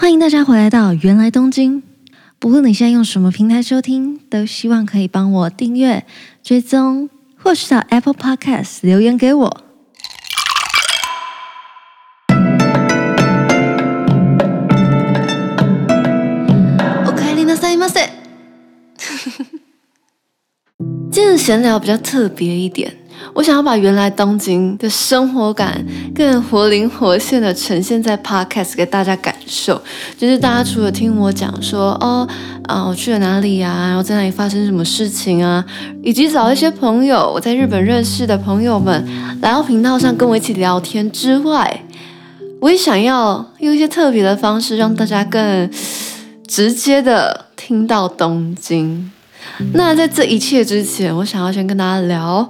欢迎大家回来到芫来东京。不论你现在用什么平台收听，都希望可以帮我订阅、追踪，或是到 Apple Podcast 留言给我。おかえりなさいませ。今日的闲聊比较特别一点。 我想要把原来东京的生活感更活灵活现的呈现在 Podcast 给大家感受，就是大家除了听我讲说哦啊我去了哪里啊，然后在哪里发生什么事情啊，以及找一些朋友我在日本认识的朋友们来到频道上跟我一起聊天之外，我也想要用一些特别的方式让大家更直接的听到东京。那在这一切之前，我想要先跟大家聊。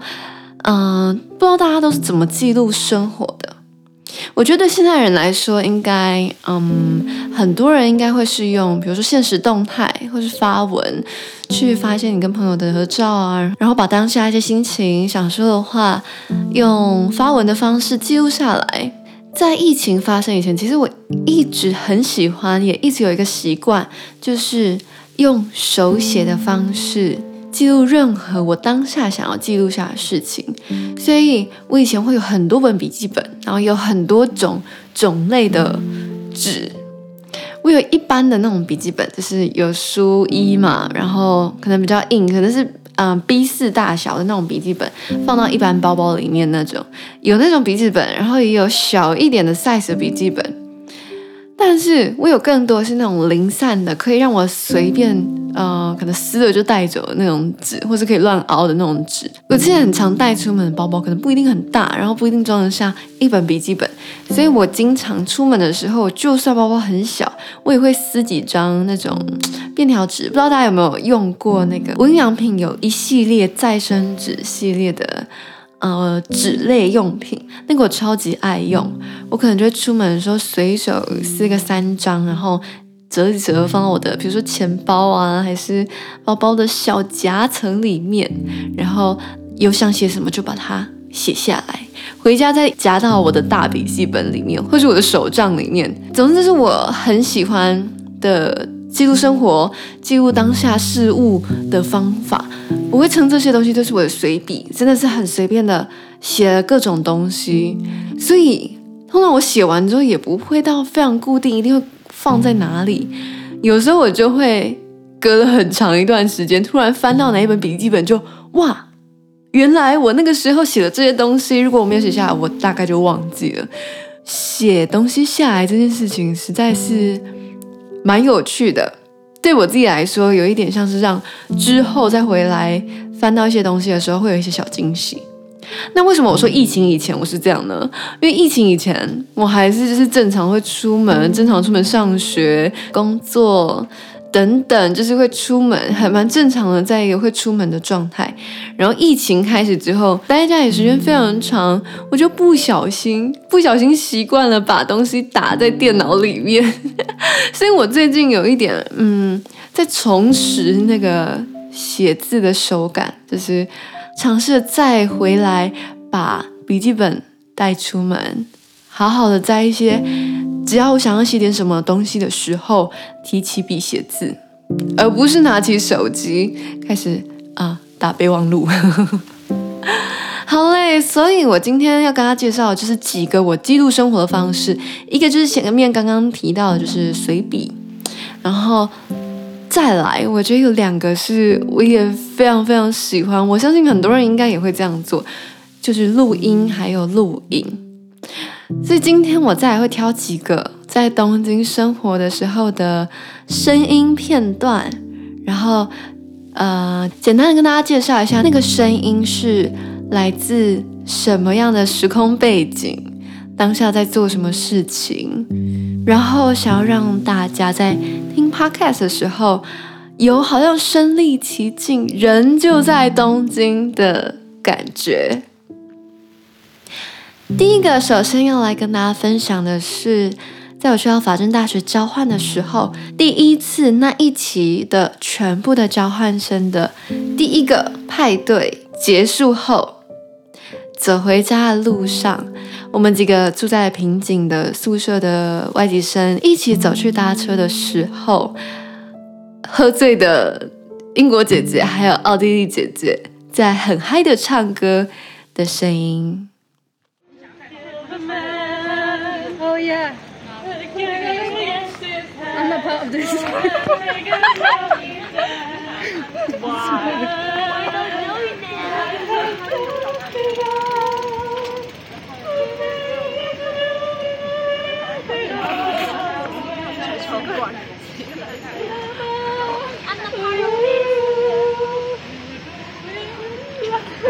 嗯，不知道大家都是怎么记录生活的？我觉得对现在人来说，应该嗯，很多人应该会是用，比如说现实动态，或是发文，去发一些你跟朋友的合照啊，然后把当下一些心情、想说的话，用发文的方式记录下来。在疫情发生以前，其实我一直很喜欢，也一直有一个习惯，就是用手写的方式。记录任何我当下想要记录下的事情，所以我以前会有很多本笔记本，然后有很多种种类的纸。我有一般的那种笔记本，就是有书衣嘛，然后可能比较硬，可能是嗯、B4 大小的那种笔记本，放到一般包包里面那种。有那种笔记本，然后也有小一点的 size 的笔记本。但是我有更多是那种零散的，可以让我随便，呃，可能撕了就带走的那种纸，或是可以乱凹的那种纸。我之前很常带出门的包包，可能不一定很大，然后不一定装得下一本笔记本，所以我经常出门的时候，就算包包很小，我也会撕几张那种便条纸。不知道大家有没有用过那个无印良品有一系列再生纸系列的。呃，纸类用品，那个我超级爱用，我可能就会出门的时候随手撕个三张，然后折一折放到我的，比如说钱包啊，还是包包的小夹层里面，然后有想写什么就把它写下来，回家再夹到我的大笔记本里面，或是我的手账里面。总之，这是我很喜欢的。记录生活、记录当下事物的方法，我会称这些东西都是我的随笔，真的是很随便的写了各种东西。所以通常我写完之后也不会到非常固定，一定会放在哪里。有时候我就会隔了很长一段时间，突然翻到哪一本笔记本就，哇，原来我那个时候写的这些东西，如果我没有写下来，我大概就忘记了。写东西下来这件事情实在是。蛮有趣的，对我自己来说，有一点像是让之后再回来翻到一些东西的时候，会有一些小惊喜。那为什么我说疫情以前我是这样呢？因为疫情以前我还是就是正常会出门，正常出门上学、工作。等等，就是会出门，还蛮正常的，在一个会出门的状态。然后疫情开始之后，待在家里时间非常长，我就不小心，不小心习惯了把东西打在电脑里面。所以我最近有一点，嗯，在重拾那个写字的手感，就是尝试再回来把笔记本带出门，好好的在一些。只要我想要写点什么东西的时候，提起笔写字，而不是拿起手机开始啊打备忘录。好嘞，所以我今天要跟大家介绍的就是几个我记录生活的方式，一个就是前面刚刚提到的，就是随笔，然后再来，我觉得有两个是我也非常非常喜欢，我相信很多人应该也会这样做，就是录音还有录影。所以今天我再来会挑几个在东京生活的时候的声音片段，然后呃，简单的跟大家介绍一下那个声音是来自什么样的时空背景，当下在做什么事情，然后想要让大家在听 podcast 的时候有好像身临其境，人就在东京的感觉。第一个，首先要来跟大家分享的是，在我去到法政大学交换的时候，第一次那一期的全部的交换生的第一个派对结束后，走回家的路上，我们几个住在平井的宿舍的外籍生一起走去搭车的时候，喝醉的英国姐姐还有奥地利姐姐在很嗨的唱歌的声音。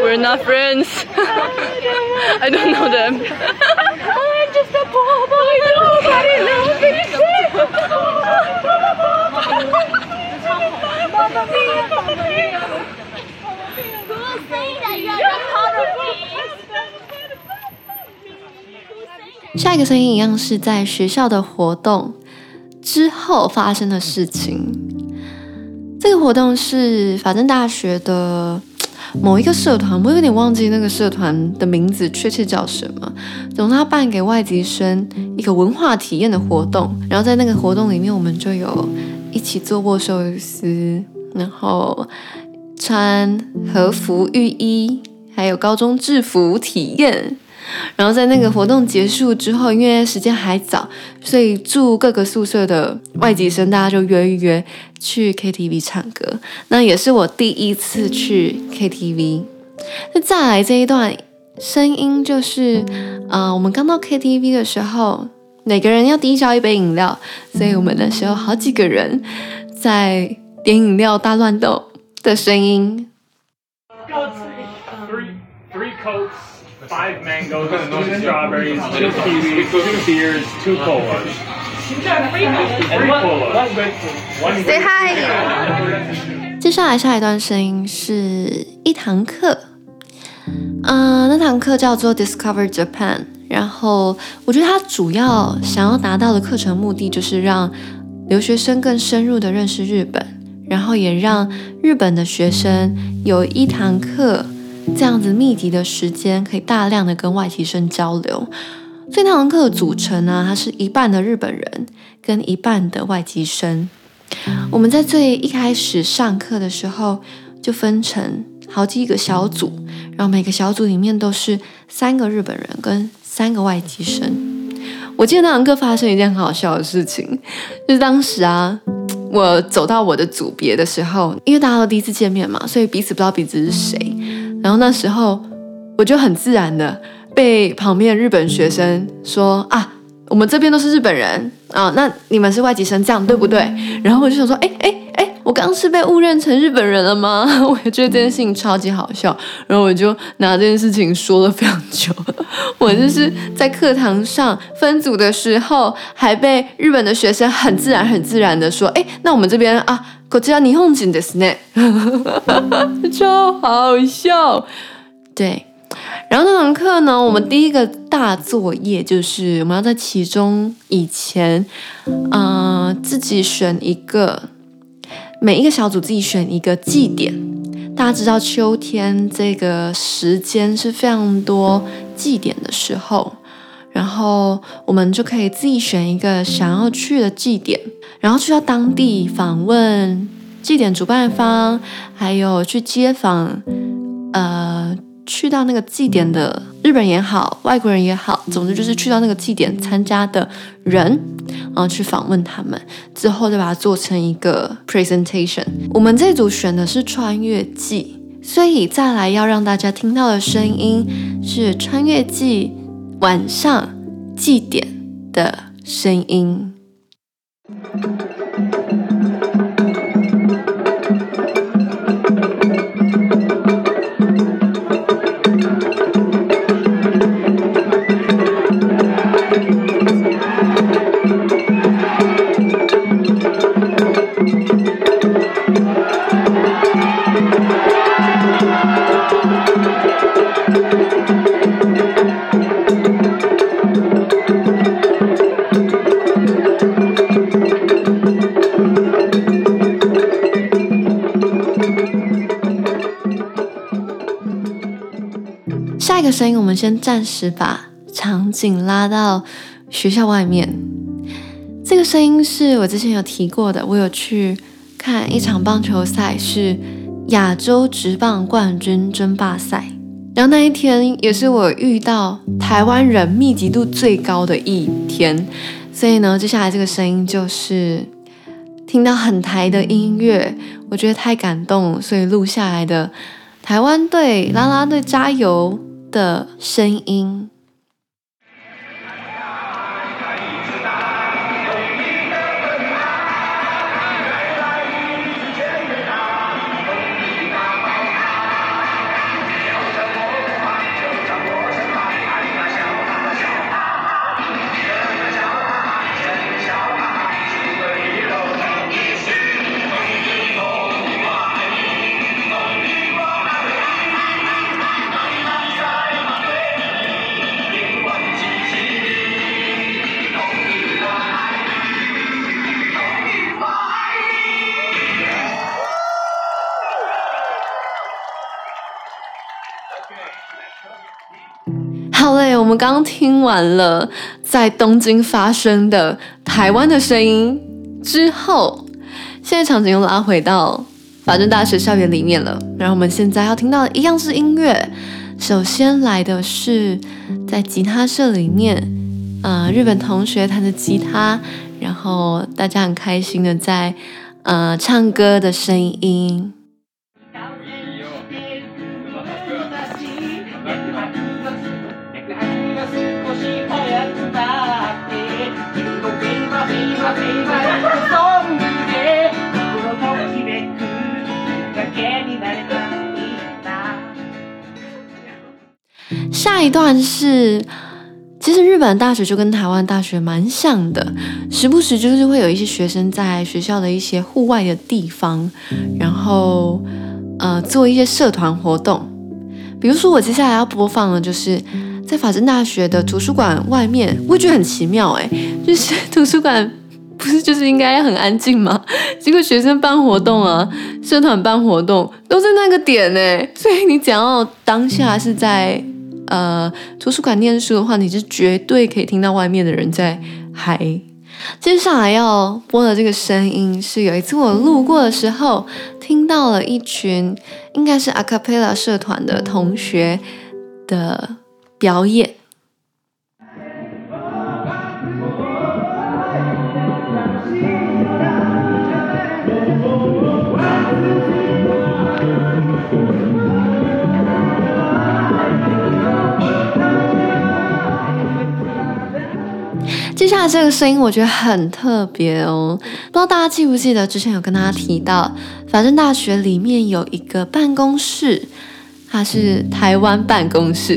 We're not friends. I don't know them. Oh, I'm just a poor boy. Nobody knows 下一个声音一样是在学校的活动之后发生的事情。这个活动是法政大学的。某一个社团，我有点忘记那个社团的名字确切叫什么。总之，他办给外籍生一个文化体验的活动，然后在那个活动里面，我们就有一起做过寿司，然后穿和服浴衣，还有高中制服体验。然后在那个活动结束之后，因为时间还早，所以住各个宿舍的外籍生大家就约一约去 KTV 唱歌。那也是我第一次去 KTV。那再来这一段声音就是，啊、我们刚到 KTV 的时候，每个人要递交一杯饮料，所以我们那时候好几个人在点饮料大乱斗的声音。Five mangoes, no strawberries, two kiwis, two beers, two colas. And one, one grapefruit. One Say hi. 接下来下一段声音是一堂课，嗯、呃，那堂课叫做 Discover Japan。然后我觉得它主要想要达到的课程目的就是让留学生更深入的认识日本，然后也让日本的学生有一堂课。这样子密集的时间，可以大量的跟外籍生交流。所以那堂课的组成呢，它是一半的日本人跟一半的外籍生。我们在最一开始上课的时候，就分成好几个小组，然后每个小组里面都是三个日本人跟三个外籍生。我记得那堂课发生一件很好笑的事情，就是当时啊，我走到我的组别的时候，因为大家都第一次见面嘛，所以彼此不知道彼此是谁。然后那时候，我就很自然的被旁边日本学生说啊，我们这边都是日本人啊，那你们是外籍生，这样对不对？然后我就想说，哎哎哎，我刚刚是被误认成日本人了吗？我也觉得这件事情超级好笑，然后我就拿这件事情说了非常久。我就是在课堂上分组的时候，还被日本的学生很自然、很自然的说，哎，那我们这边啊。こちら日本人ですね，超好笑。对，然后那堂课呢，我们第一个大作业就是我们要在期中以前，呃，自己选一个， 每一个小组自己选一个祭典。大家知道秋天这个时间是非常多祭典的时候。然后我们就可以自己选一个想要去的祭典，然后去到当地访问祭典主办方，还有去街访，呃，去到那个祭典的日本也好，外国人也好，总之就是去到那个祭典参加的人，然后去访问他们，之后再把它做成一个 presentation。我们这组选的是穿越祭，所以再来要让大家听到的声音是穿越祭。晚上祭典的声音。下一个声音，我们先暂时把场景拉到学校外面。这个声音是我之前有提过的，我有去看一场棒球赛，是亚洲职棒冠军争霸赛。然后那一天也是我遇到台湾人密集度最高的一天，所以呢，接下来这个声音就是听到很台的音乐，我觉得太感动，所以录下来的台湾队啦啦队加油的声音。好嘞，我们刚听完了在东京发生的台湾的声音之后，现在场景又拉回到法政大学校园里面了。然后我们现在要听到的一样是音乐，首先来的是在吉他社里面，呃，日本同学弹的吉他，然后大家很开心的在呃唱歌的声音。下一段是，其实日本大学就跟台湾大学蛮像的，时不时就是会有一些学生在学校的一些户外的地方，然后呃做一些社团活动。比如说我接下来要播放的，就是在法政大学的图书馆外面，我觉得很奇妙哎，就是图书馆不是就是应该很安静吗？结果学生办活动啊，社团办活动都在那个点哎，所以你讲到当下是在。呃，图书馆念书的话，你是绝对可以听到外面的人在嗨。接下来要播的这个声音，是有一次我路过的时候，听到了一群应该是阿卡贝拉社团的同学的表演。下来这个声音我觉得很特别哦，不知道大家记不记得之前有跟大家提到，法政大学里面有一个办公室，它是台湾办公室，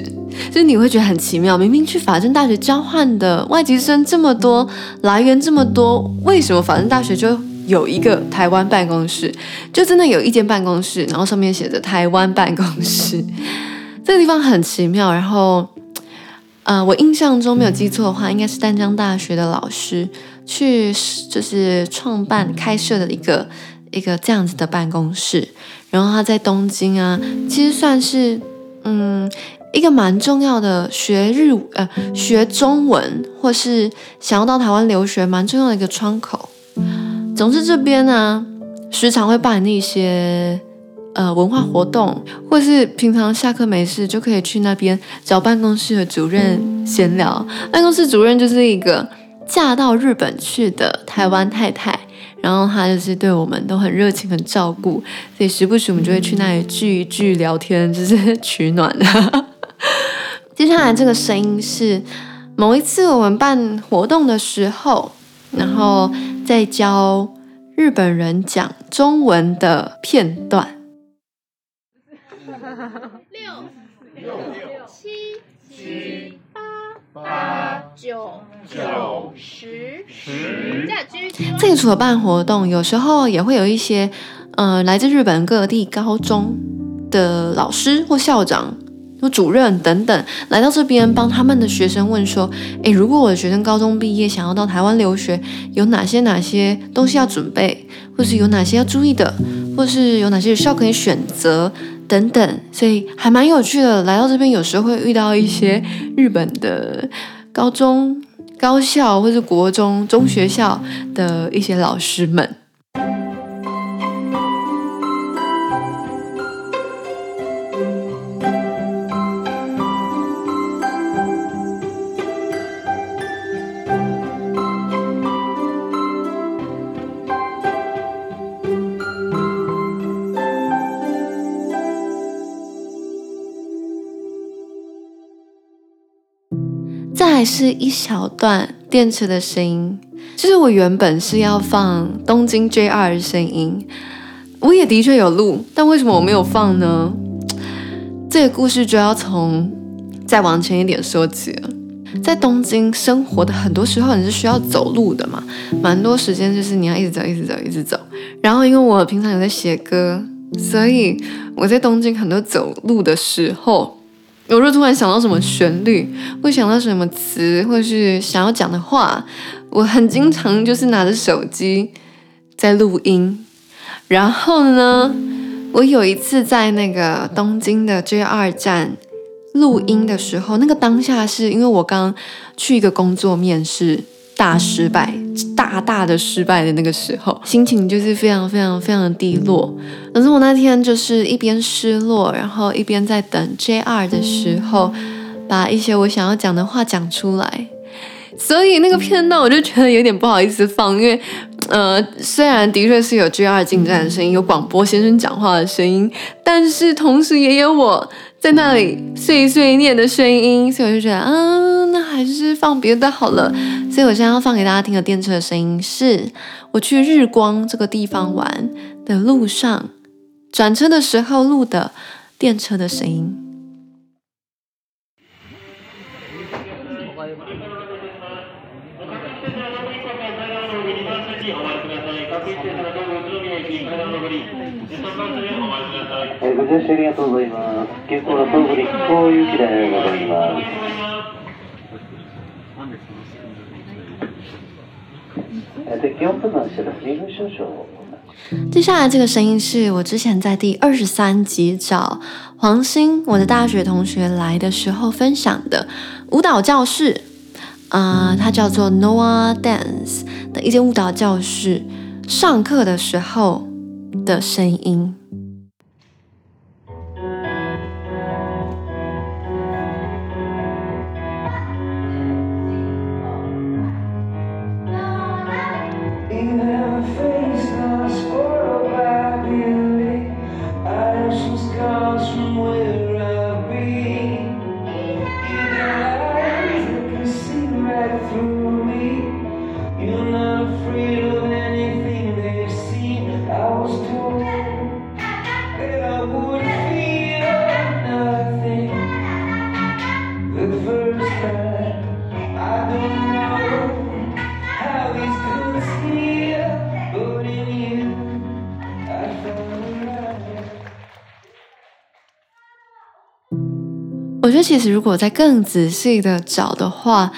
就是你会觉得很奇妙，明明去法政大学交换的外籍生这么多，来源这么多，为什么法政大学就有一个台湾办公室？就真的有一间办公室，然后上面写着台湾办公室，这个地方很奇妙，然后。呃，我印象中没有记错的话，应该是淡江大学的老师去就是创办开设的一个一个这样子的办公室。然后他在东京啊，其实算是嗯一个蛮重要的学日呃学中文或是想要到台湾留学蛮重要的一个窗口。总之这边呢，时常会办一些。呃，文化活动，或是平常下课没事就可以去那边找办公室的主任闲聊。办公室主任就是一个嫁到日本去的台湾太太，然后她就是对我们都很热情、很照顾，所以时不时我们就会去那里聚一聚聊天，就是取暖的。接下来这个声音是某一次我们办活动的时候，然后在教日本人讲中文的片段。六六七七八八九九十十。这个除了办活动，有时候也会有一些呃来自日本各地高中的老师或校长或主任等等来到这边，帮他们的学生问说：诶，如果我的学生高中毕业想要到台湾留学，有哪些哪些东西要准备，或是有哪些要注意的，或是有哪些学校可以选择。等等，所以还蛮有趣的。来到这边，有时候会遇到一些日本的高中、高校或是国中、中学校的一些老师们。还是一小段电车的声音，就是我原本是要放东京 JR 的声音，我也的确有录，但为什么我没有放呢？这个故事就要从再往前一点说起了。在东京生活的很多时候，你是需要走路的嘛，蛮多时间就是你要一直走，一直走，一直走。然后因为我平常有在写歌，所以我在东京很多走路的时候。有时候突然想到什么旋律，会想到什么词，或是想要讲的话，我很经常就是拿着手机在录音。然后呢，我有一次在那个东京的 JR 站录音的时候，那个当下是因为我刚去一个工作面试。大失败，大大的失败的那个时候，心情就是非常非常非常的低落。可是我那天就是一边失落，然后一边在等 JR 的时候，把一些我想要讲的话讲出来。所以那个片段我就觉得有点不好意思放，因为呃，虽然的确是有 JR 进站的声音，有广播先生讲话的声音，但是同时也有我。在那里碎碎念的声音，所以我就觉得，嗯，那还是放别的好了。所以我现在要放给大家听的电车的声音，是我去日光这个地方玩的路上，转车的时候录的电车的声音。谢谢，ありがとうございます。今日は特に好いう気だ、ございます。え、で今日の話はフィルソーシャ。接下来这个声音是我之前在第二十三集找黄鑫，我的大学同学来的时候分享的舞蹈教室啊，它叫做 Noah Dance 的一间舞蹈教室，上课的时候的声音。我觉得其实如果再更仔细的找的话，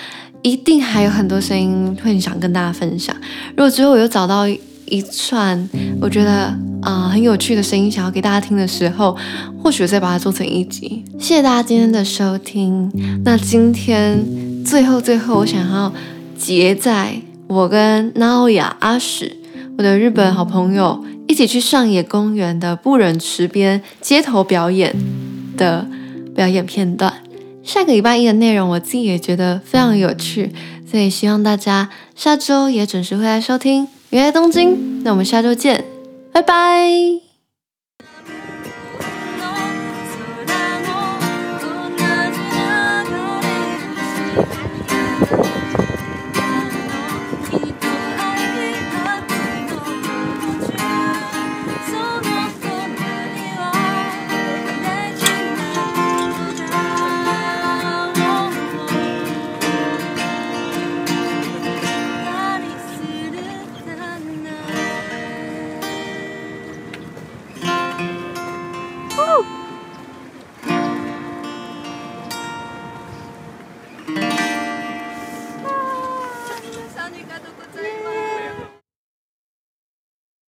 一定还有很多声音会想跟大家分享。如果之后我又找到一串我觉得啊、很有趣的声音想要给大家听的时候，或许再把它做成一集。谢谢大家今天的收听。那今天最后最后，我想要结在我跟 Naoya 阿史，我的日本好朋友一起去上野公园的不忍池边街头表演的。表演片段，下个礼拜一的内容我自己也觉得非常有趣，所以希望大家下周也准时回来收听《原来东京》。那我们下周见，拜拜。